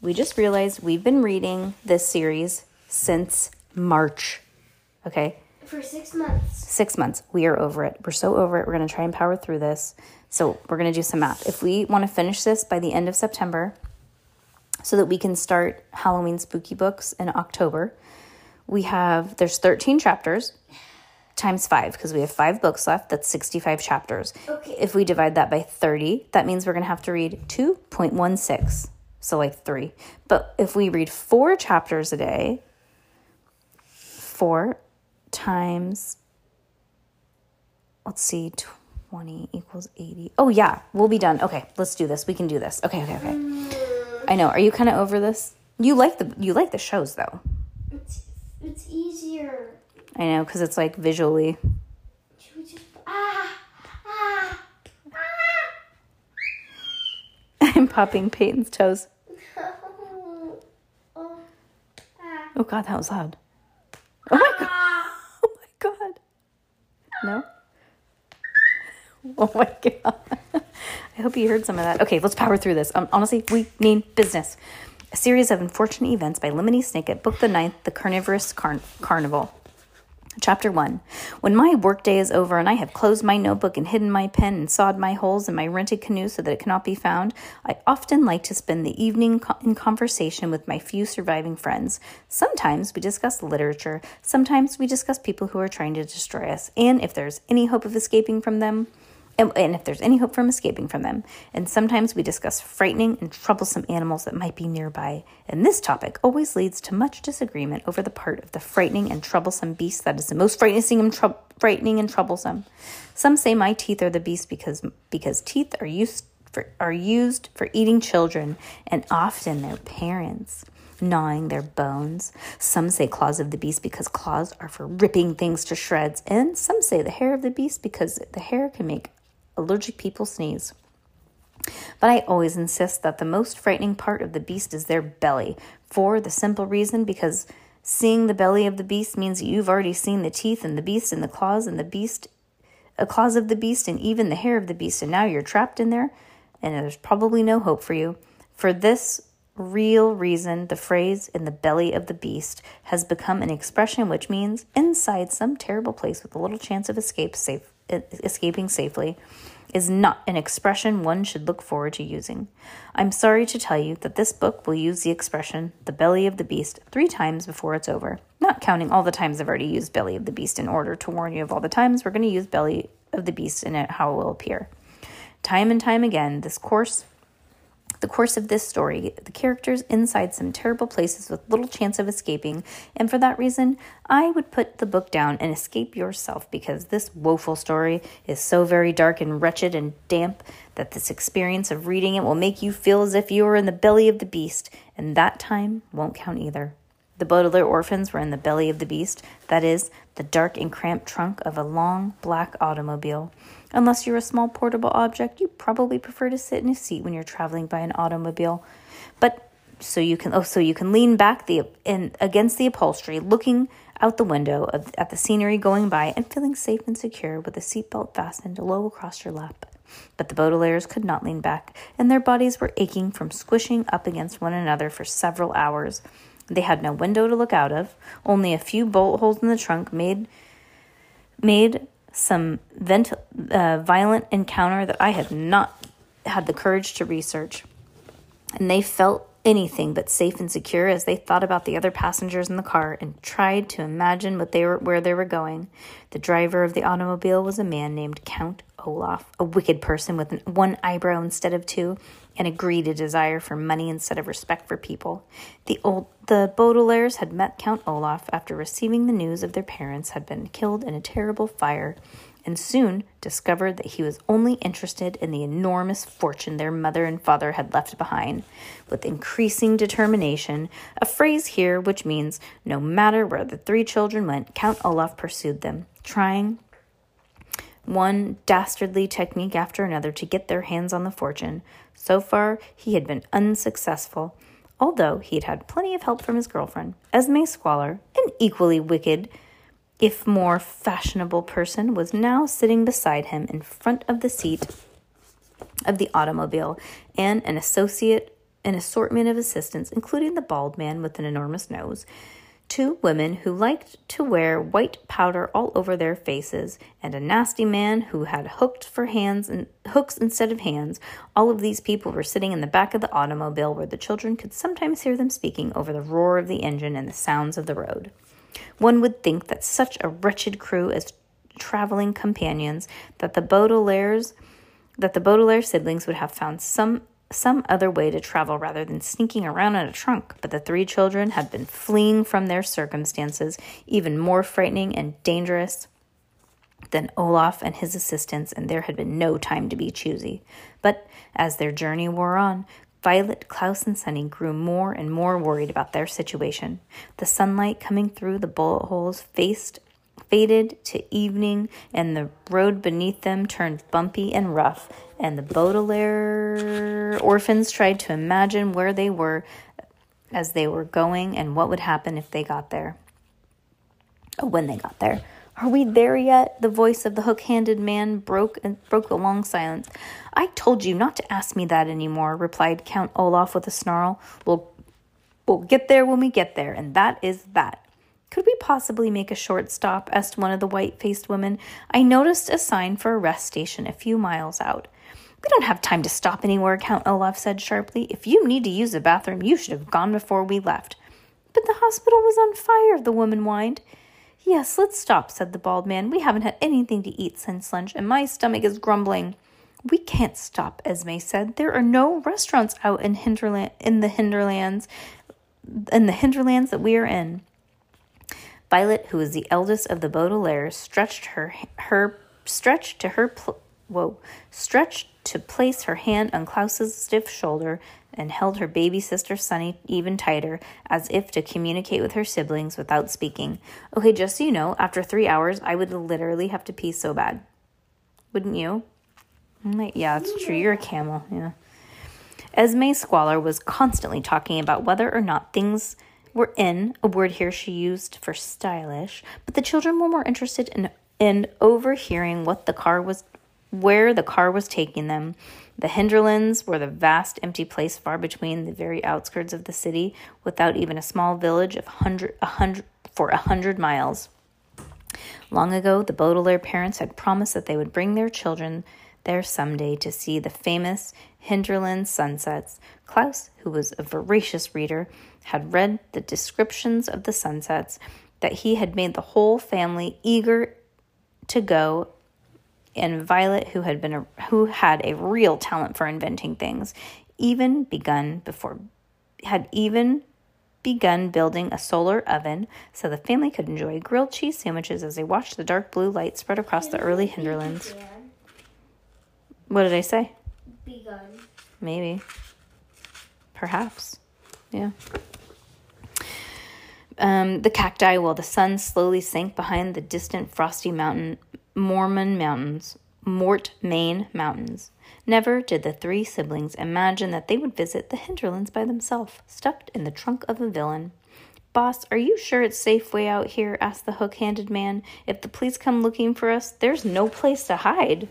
We just realized we've been reading this series since March. Okay, For six months. six months. We are over it. We're so over it. We're going to try and power through this. So, we're going to do some math. If we want to finish this by the end of September, so that we can start Halloween spooky books in October, we have there's 13 chapters times five because we have five books left. That's 65 chapters. Okay. If we divide that by 30, that means we're going to have to read 2.16. So, like three. But if we read four chapters a day, four times, let's see, 20 equals 80. Oh, yeah, we'll be done. Okay, let's do this. We can do this. Okay, okay, okay. I know. Are you kind of over this? You like the you like the shows though. It's, it's easier. I know because it's like visually. Should we just. Ah! Ah! I'm popping Peyton's toes. Oh, God, that was loud. Oh my God. Oh my God. No. Oh my God. I hope you heard some of that. Okay, let's power through this. Um, honestly, we mean business. A series of unfortunate events by Lemony Snicket, Book the Ninth, The Carnivorous Carn- Carnival. Chapter 1. When my workday is over and I have closed my notebook and hidden my pen and sawed my holes in my rented canoe so that it cannot be found, I often like to spend the evening co- in conversation with my few surviving friends. Sometimes we discuss literature, sometimes we discuss people who are trying to destroy us, and if there's any hope of escaping from them, and, and if there's any hope from escaping from them. And sometimes we discuss frightening and troublesome animals that might be nearby. And this topic always leads to much disagreement over the part of the frightening and troublesome beast that is the most frightening and, frightening and troublesome. Some say my teeth are the beast because because teeth are used for are used for eating children and often their parents gnawing their bones. Some say claws of the beast because claws are for ripping things to shreds, and some say the hair of the beast because the hair can make allergic people sneeze. But I always insist that the most frightening part of the beast is their belly, for the simple reason because seeing the belly of the beast means you've already seen the teeth and the beast and the claws and the beast, uh, claws of the beast and even the hair of the beast, and now you're trapped in there, and there's probably no hope for you. For this real reason, the phrase in the belly of the beast has become an expression which means inside some terrible place with a little chance of escape safe escaping safely is not an expression one should look forward to using. I'm sorry to tell you that this book will use the expression the belly of the beast three times before it's over, not counting all the times I've already used belly of the beast in order to warn you of all the times we're going to use belly of the beast and it, how it will appear. Time and time again, this course the course of this story, the characters inside some terrible places with little chance of escaping, and for that reason, I would put the book down and escape yourself because this woeful story is so very dark and wretched and damp that this experience of reading it will make you feel as if you were in the belly of the beast, and that time won't count either. The Baudelaire orphans were in the belly of the beast, that is, the dark and cramped trunk of a long black automobile. Unless you're a small portable object, you probably prefer to sit in a seat when you're traveling by an automobile. But so you can oh so you can lean back the in against the upholstery, looking out the window of, at the scenery going by and feeling safe and secure with a seatbelt fastened low across your lap. But the Baudelaires could not lean back, and their bodies were aching from squishing up against one another for several hours. They had no window to look out of. Only a few bolt holes in the trunk made made some vent, uh, violent encounter that I had not had the courage to research. And they felt anything but safe and secure as they thought about the other passengers in the car and tried to imagine what they were, where they were going. The driver of the automobile was a man named Count Olaf, a wicked person with an, one eyebrow instead of two, and a greedy desire for money instead of respect for people. The old the Baudelaires had met Count Olaf after receiving the news of their parents had been killed in a terrible fire and soon discovered that he was only interested in the enormous fortune their mother and father had left behind. With increasing determination, a phrase here which means no matter where the three children went, Count Olaf pursued them, trying one dastardly technique after another to get their hands on the fortune. So far, he had been unsuccessful, although he had had plenty of help from his girlfriend, Esme Squalor, an equally wicked, if more fashionable person, was now sitting beside him in front of the seat of the automobile, and an associate, an assortment of assistants, including the bald man with an enormous nose two women who liked to wear white powder all over their faces, and a nasty man who had hooked for hands and hooks instead of hands. All of these people were sitting in the back of the automobile where the children could sometimes hear them speaking over the roar of the engine and the sounds of the road. One would think that such a wretched crew as traveling companions that the Baudelaires that the Baudelaire siblings would have found some some other way to travel rather than sneaking around in a trunk, but the three children had been fleeing from their circumstances, even more frightening and dangerous than Olaf and his assistants, and there had been no time to be choosy. But as their journey wore on, Violet, Klaus, and Sunny grew more and more worried about their situation. The sunlight coming through the bullet holes faced faded to evening, and the road beneath them turned bumpy and rough, and the Baudelaire orphans tried to imagine where they were as they were going and what would happen if they got there. Oh, when they got there. Are we there yet? The voice of the hook-handed man broke and broke the long silence. I told you not to ask me that anymore, replied Count Olaf with a snarl. We'll we'll get there when we get there, and that is that. Could we possibly make a short stop? asked one of the white faced women. I noticed a sign for a rest station a few miles out. We don't have time to stop anywhere, Count Olaf said sharply. If you need to use the bathroom, you should have gone before we left. But the hospital was on fire, the woman whined. Yes, let's stop, said the bald man. We haven't had anything to eat since lunch, and my stomach is grumbling. We can't stop, Esme said. There are no restaurants out in hinterland in the hinterlands in the hinterlands that we are in. Violet, who was the eldest of the Baudelaires, stretched her her stretched to her pl- whoa stretched to place her hand on Klaus's stiff shoulder and held her baby sister Sunny even tighter, as if to communicate with her siblings without speaking. Okay, just so you know, after three hours, I would literally have to pee so bad. Wouldn't you? Mm, like, yeah, it's true. You're a camel. Yeah. Esme Squalor was constantly talking about whether or not things were in, a word here she used for stylish, but the children were more interested in in overhearing what the car was where the car was taking them. The Hinterlands were the vast empty place far between the very outskirts of the city, without even a small village of hundred a hundred for a hundred miles. Long ago, the Baudelaire parents had promised that they would bring their children there someday to see the famous Hinterland sunsets. Klaus, who was a voracious reader, had read the descriptions of the sunsets, that he had made the whole family eager to go, and Violet, who had been a, who had a real talent for inventing things, even begun before had even begun building a solar oven so the family could enjoy grilled cheese sandwiches as they watched the dark blue light spread across the early hinterlands. What did I say? Maybe. Perhaps. Yeah. Um, the cacti, while the sun slowly sank behind the distant frosty mountain, Mormon Mountains, Mort, Maine Mountains. Never did the three siblings imagine that they would visit the hinterlands by themselves, stuffed in the trunk of a villain. Boss, are you sure it's safe way out here? asked the hook handed man. If the police come looking for us, there's no place to hide.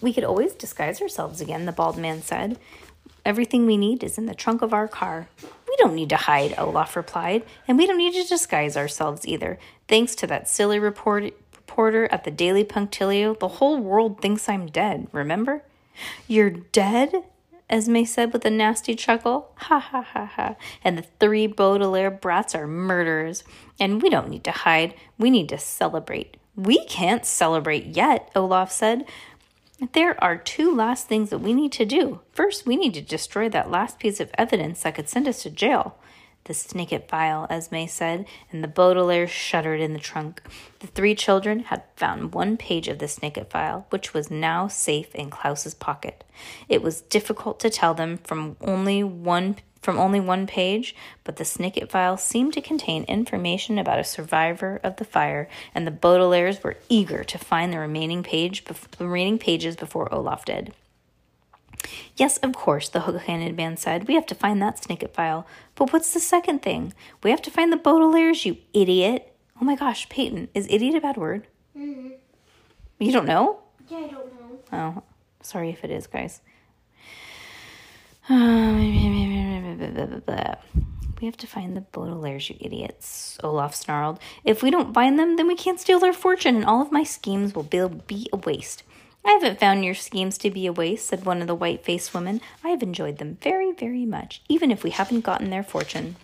We could always disguise ourselves again, the bald man said. Everything we need is in the trunk of our car. We don't need to hide, Olaf replied, and we don't need to disguise ourselves either. Thanks to that silly report- reporter at the Daily Punctilio, the whole world thinks I'm dead, remember? You're dead? Esme said with a nasty chuckle. Ha ha ha ha. And the three Baudelaire brats are murderers. And we don't need to hide. We need to celebrate. We can't celebrate yet, Olaf said. There are two last things that we need to do. First, we need to destroy that last piece of evidence that could send us to jail. the Snicket file, Esme said, and the Baudelaire shuddered in the trunk. The three children had found one page of the Snicket file, which was now safe in Klaus's pocket. It was difficult to tell them from only one from only one page, but the Snicket file seemed to contain information about a survivor of the fire, and the Baudelaires were eager to find the remaining page, the remaining pages before Olaf did. Yes, of course, the hook handed man said. We have to find that Snicket file. But what's the second thing? We have to find the Baudelaires, you idiot. Oh my gosh, Peyton, is idiot a bad word? Mm-hmm. You don't know? Yeah, I don't know. Oh, sorry if it is, guys. We have to find the Baudelaires, you idiots, Olaf snarled. If we don't find them, then we can't steal their fortune, and all of my schemes will be a waste. I haven't found your schemes to be a waste, said one of the white faced women. I have enjoyed them very, very much, even if we haven't gotten their fortune.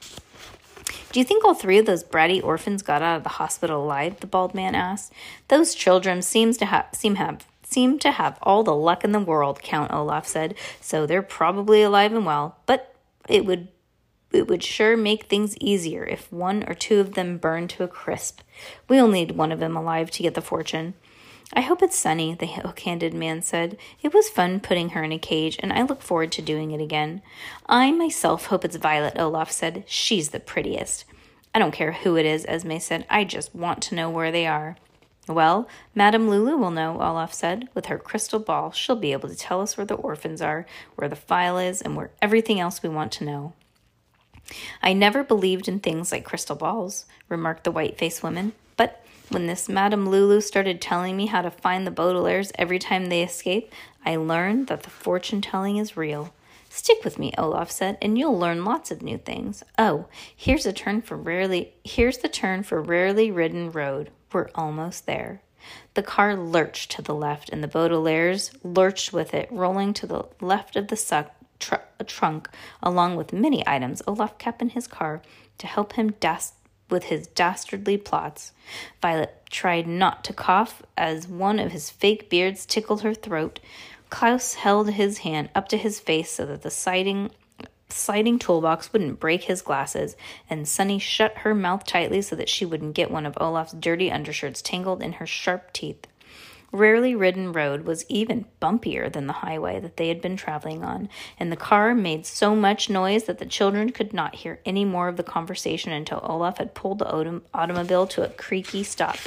Do you think all three of those bratty orphans got out of the hospital alive? the bald man asked. Those children seems to have seem have seem to have all the luck in the world, Count Olaf said, so they're probably alive and well, but it would it would sure make things easier if one or two of them burned to a crisp. We'll need one of them alive to get the fortune. I hope it's Sunny, the hook handed man said. It was fun putting her in a cage, and I look forward to doing it again. I myself hope it's Violet, Olaf said. She's the prettiest. I don't care who it is, Esme said. I just want to know where they are. Well, Madame Lulu will know, Olaf said. With her crystal ball, she'll be able to tell us where the orphans are, where the file is, and where everything else we want to know. I never believed in things like crystal balls, remarked the white faced woman. But when this Madame Lulu started telling me how to find the Baudelaires every time they escape, I learned that the fortune telling is real. Stick with me, Olaf said, and you'll learn lots of new things. Oh, here's a turn for rarely here's the turn for rarely ridden road. We're almost there. The car lurched to the left, and the Baudelaires lurched with it, rolling to the left of the suck, tr- trunk, along with many items Olaf kept in his car to help him das- with his dastardly plots. Violet tried not to cough as one of his fake beards tickled her throat. Klaus held his hand up to his face so that the sliding, sliding toolbox wouldn't break his glasses, and Sunny shut her mouth tightly so that she wouldn't get one of Olaf's dirty undershirts tangled in her sharp teeth. Rarely ridden road was even bumpier than the highway that they had been traveling on, and the car made so much noise that the children could not hear any more of the conversation until Olaf had pulled the autom- automobile to a creaky stop.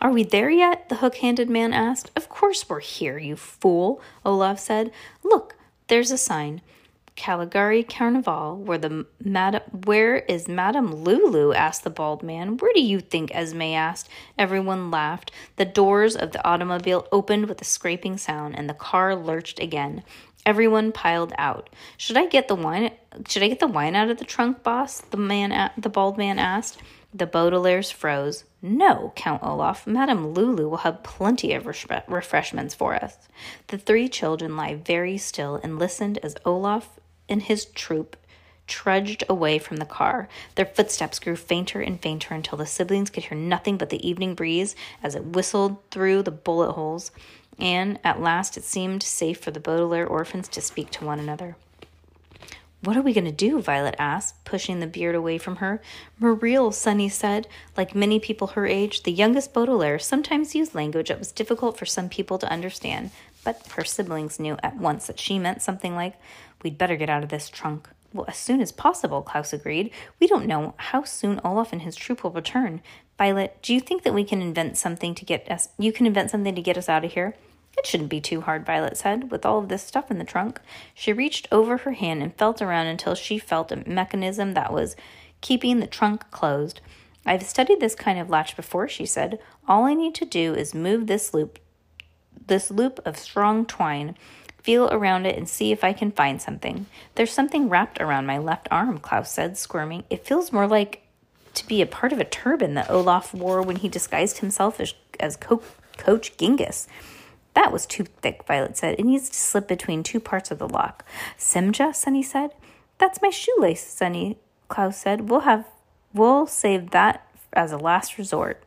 Are we there yet? the hook handed man asked. Of course we're here, you fool, Olaf said. Look, there's a sign. Caligari Carnival, where the madam where is Madame Lulu? asked the bald man. Where do you think? Esme asked. Everyone laughed. The doors of the automobile opened with a scraping sound, and the car lurched again. Everyone piled out. Should I get the wine? Should I get the wine out of the trunk, boss? The man, the bald man asked. The Baudelaires froze. No, Count Olaf, Madame Lulu will have plenty of refreshments for us. The three children lie very still and listened as Olaf and his troop trudged away from the car. Their footsteps grew fainter and fainter until the siblings could hear nothing but the evening breeze as it whistled through the bullet holes, and at last it seemed safe for the Baudelaire orphans to speak to one another. What are we going to do? Violet asked, pushing the beard away from her. Muriel, Sunny said. Like many people her age, the youngest Baudelaire sometimes used language that was difficult for some people to understand, but her siblings knew at once that she meant something like, We'd better get out of this trunk. Well, as soon as possible, Klaus agreed. We don't know how soon Olaf and his troop will return. Violet, do you think that we can invent something to get us you can invent something to get us out of here? It shouldn't be too hard, Violet said, with all of this stuff in the trunk. She reached over her hand and felt around until she felt a mechanism that was keeping the trunk closed. I've studied this kind of latch before, she said. All I need to do is move this loop this loop of strong twine feel around it and see if I can find something. There's something wrapped around my left arm, Klaus said, squirming. It feels more like to be a part of a turban that Olaf wore when he disguised himself as, as Co- Coach Genghis. That was too thick, Violet said. It needs to slip between two parts of the lock. Simja, Sunny said. That's my shoelace, Sunny, Klaus said. We'll have we'll save that as a last resort.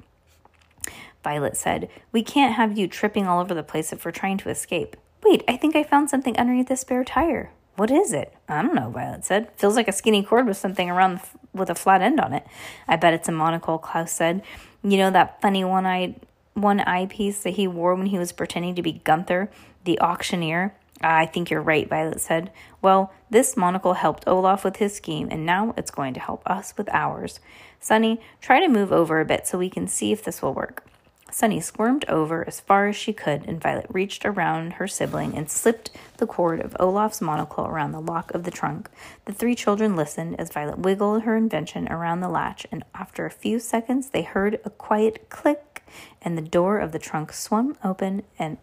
Violet said, We can't have you tripping all over the place if we're trying to escape. Wait, I think I found something underneath the spare tire. What is it? I don't know, Violet said. Feels like a skinny cord with something around f- with a flat end on it. I bet it's a monocle, Klaus said. You know that funny one eyed one eye piece that he wore when he was pretending to be Gunther, the auctioneer? I think you're right, Violet said. Well, this monocle helped Olaf with his scheme, and now it's going to help us with ours. Sunny, try to move over a bit so we can see if this will work. Sunny squirmed over as far as she could, and Violet reached around her sibling and slipped the cord of Olaf's monocle around the lock of the trunk. The three children listened as Violet wiggled her invention around the latch, and after a few seconds they heard a quiet click, and the door of the trunk swung open and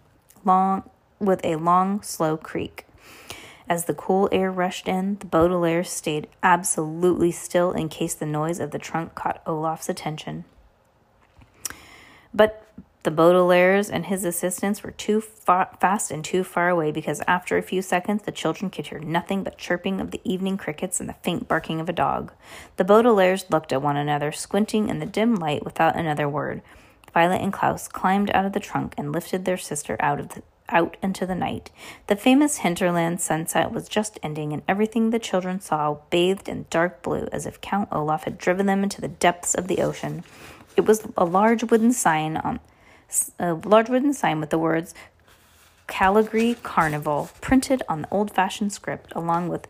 long with a long, slow creak. As the cool air rushed in, the Baudelaires stayed absolutely still in case the noise of the trunk caught Olaf's attention. But the Baudelaires and his assistants were too far, fast and too far away because after a few seconds the children could hear nothing but chirping of the evening crickets and the faint barking of a dog. The Baudelaires looked at one another, squinting in the dim light without another word. Violet and Klaus climbed out of the trunk and lifted their sister out of the out into the night. The famous hinterland sunset was just ending, and everything the children saw bathed in dark blue as if Count Olaf had driven them into the depths of the ocean. It was a large wooden sign um, on a large wooden sign with the words Caligari Carnival printed on the old-fashioned script along with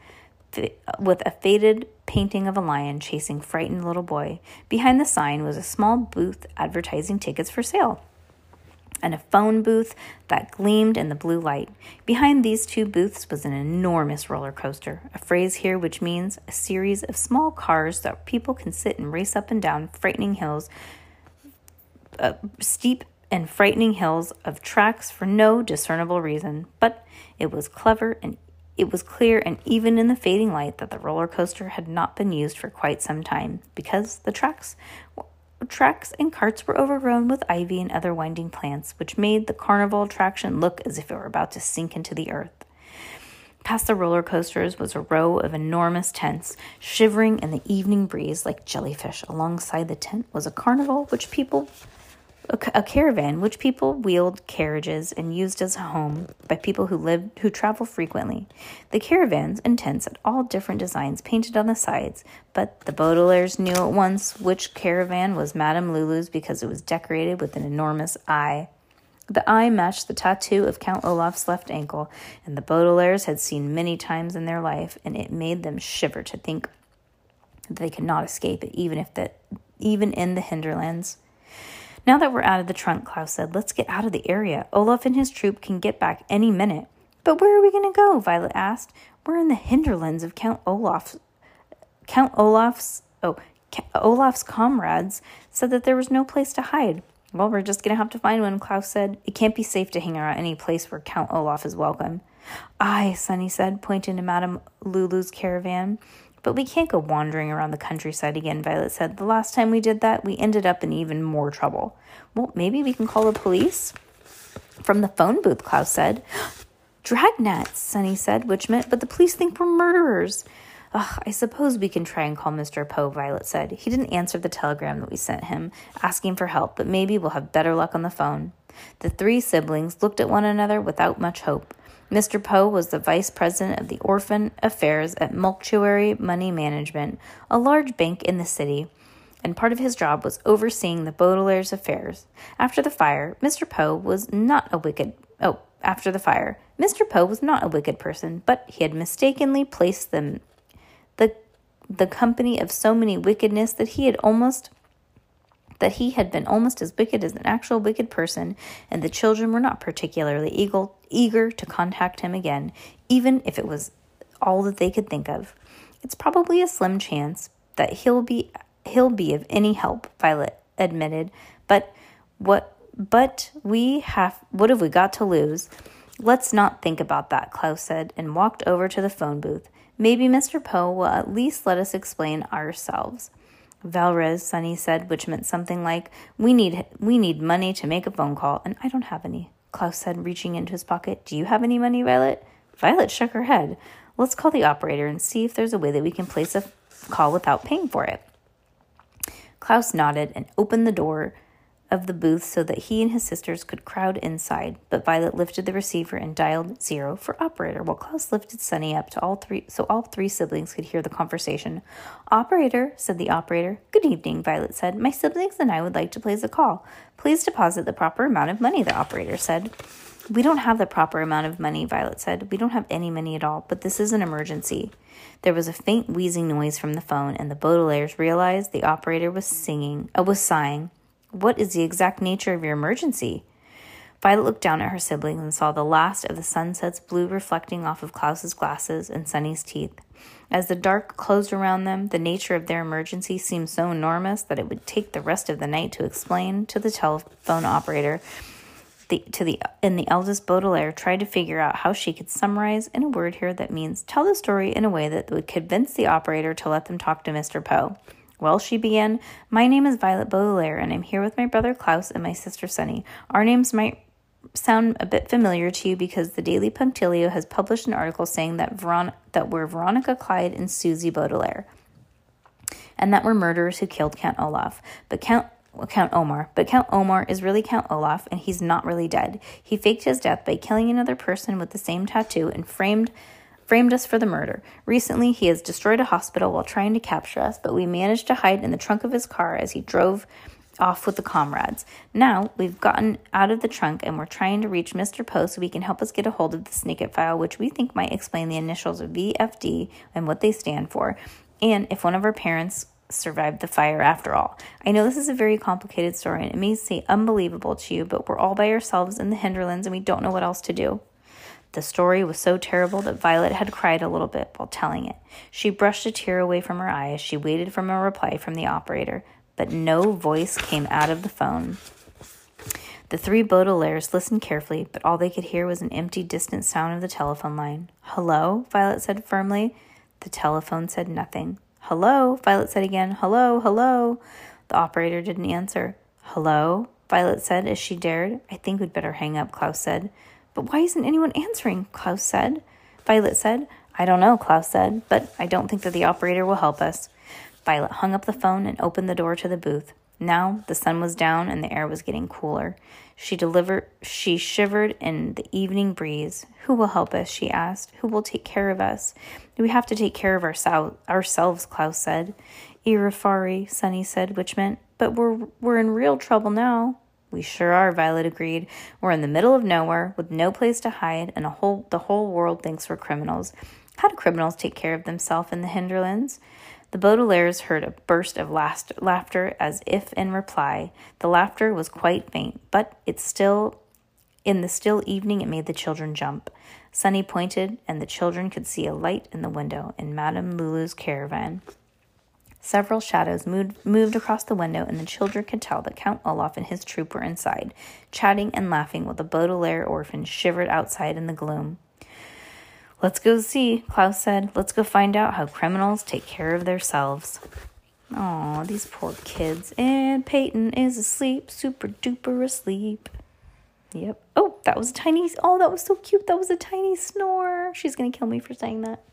with a faded painting of a lion chasing frightened little boy. Behind the sign was a small booth advertising tickets for sale and a phone booth that gleamed in the blue light. Behind these two booths was an enormous roller coaster, a phrase here which means a series of small cars that people can sit and race up and down frightening hills, uh, steep and frightening hills of tracks for no discernible reason. But it was clever and it was clear and even in the fading light that the roller coaster had not been used for quite some time because the tracks tracks and carts were overgrown with ivy and other winding plants, which made the carnival attraction look as if it were about to sink into the earth. Past the roller coasters was a row of enormous tents, shivering in the evening breeze like jellyfish. Alongside the tent was a carnival which people a, a caravan which people wheeled carriages and used as a home by people who lived who travel frequently. The caravans and tents had all different designs painted on the sides, but the Baudelaires knew at once which caravan was Madame Lulu's because it was decorated with an enormous eye. The eye matched the tattoo of Count Olaf's left ankle, and the Baudelaires had seen many times in their life, and it made them shiver to think that they could not escape it, even if that even in the hinterlands. Now that we're out of the trunk, Klaus said, let's get out of the area. Olaf and his troop can get back any minute. But where are we going to go? Violet asked. We're in the hinterlands of Count Olaf's. Count Olaf's. Oh, Olaf's comrades said that there was no place to hide. Well, we're just going to have to find one, Klaus said. It can't be safe to hang around any place where Count Olaf is welcome. Aye, Sunny said, pointing to Madame Lulu's caravan. But we can't go wandering around the countryside again, Violet said. The last time we did that, we ended up in even more trouble. Well, maybe we can call the police? From the phone booth, Klaus said. Dragnets, Sunny said, which meant, but the police think we're murderers. Ugh, I suppose we can try and call Mr. Poe, Violet said. He didn't answer the telegram that we sent him, asking for help, but maybe we'll have better luck on the phone. The three siblings looked at one another without much hope. Mr. Poe was the vice president of the orphan affairs at Mulctuary Money Management, a large bank in the city, and part of his job was overseeing the Baudelaire's affairs. After the fire, Mr. Poe was not a wicked oh, after the fire, Mr. Poe was not a wicked person, but he had mistakenly placed them the the company of so many wickedness that he had almost that he had been almost as wicked as an actual wicked person, and the children were not particularly eager, to contact him again, even if it was all that they could think of. It's probably a slim chance that he'll be he'll be of any help, Violet admitted, but what but we have what have we got to lose? Let's not think about that, Klaus said, and walked over to the phone booth. Maybe Mr. Poe will at least let us explain ourselves. Valres, Sunny said, which meant something like, "We need we need money to make a phone call, and I don't have any." Klaus said, reaching into his pocket. "Do you have any money, Violet?" Violet shook her head. "Let's call the operator and see if there's a way that we can place a call without paying for it." Klaus nodded and opened the door of the booth so that he and his sisters could crowd inside, but Violet lifted the receiver and dialed zero for operator, while Klaus lifted Sunny up to all three so all three siblings could hear the conversation. Operator, said the operator. Good evening, Violet said. My siblings and I would like to place a call. Please deposit the proper amount of money, the operator said. We don't have the proper amount of money, Violet said. We don't have any money at all, but this is an emergency. There was a faint wheezing noise from the phone, and the Baudelaires realized the operator was singing, uh, was sighing. What is the exact nature of your emergency? Violet looked down at her siblings and saw the last of the sunset's blue reflecting off of Klaus's glasses and Sunny's teeth. As the dark closed around them, the nature of their emergency seemed so enormous that it would take the rest of the night to explain to the telephone operator. The, to the and the eldest Baudelaire tried to figure out how she could summarize in a word here that means tell the story in a way that would convince the operator to let them talk to Mr. Poe. Well, she began, My name is Violet Baudelaire, and I'm here with my brother Klaus and my sister Sunny. Our names might sound a bit familiar to you because the Daily Punctilio has published an article saying that, Veron- that we're Veronica Klyde and Susie Baudelaire, and that we're murderers who killed Count Olaf. But Count Count Omar, but Count Omar is really Count Olaf, and he's not really dead. He faked his death by killing another person with the same tattoo and framed framed us for the murder. Recently, he has destroyed a hospital while trying to capture us, but we managed to hide in the trunk of his car as he drove off with the comrades. Now we've gotten out of the trunk and we're trying to reach Mr. Poe so he can help us get a hold of the Snicket file, which we think might explain the initials of VFD and what they stand for, and if one of our parents survived the fire after all. I know this is a very complicated story and it may seem unbelievable to you, but we're all by ourselves in the hinterlands and we don't know what else to do. The story was so terrible that Violet had cried a little bit while telling it. She brushed a tear away from her eye as she waited for a reply from the operator, but no voice came out of the phone. The three Baudelaires listened carefully, but all they could hear was an empty, distant sound of the telephone line. Hello? Violet said firmly. The telephone said nothing. Hello? Violet said again. Hello, hello. The operator didn't answer. Hello? Violet said as she dared. I think we'd better hang up, Klaus said. But why isn't anyone answering? Klaus said. Violet said. I don't know, Klaus said, but I don't think that the operator will help us. Violet hung up the phone and opened the door to the booth. Now the sun was down and the air was getting cooler. She delivered she shivered in the evening breeze. Who will help us? she asked. Who will take care of us? We have to take care of ourselves ourselves, Klaus said. Irifari, Sunny said, which meant, but we're we're in real trouble now. We sure are, Violet agreed. We're in the middle of nowhere with no place to hide, and whole, the whole world thinks we're criminals. How do criminals take care of themselves in the hinterlands? The Baudelaires heard a burst of last, laughter as if in reply. The laughter was quite faint, but it still in the still evening it made the children jump. Sunny pointed, and the children could see a light in the window in Madame Lulu's caravan. Several shadows moved, moved across the window, and the children could tell that Count Olaf and his troop were inside, chatting and laughing while the Baudelaire orphan shivered outside in the gloom. Let's go see, Klaus said. Let's go find out how criminals take care of themselves. Oh, these poor kids. And Peyton is asleep, super duper asleep. Yep. Oh, that was a tiny. Oh, that was so cute. That was a tiny snore. She's to kill me for saying that.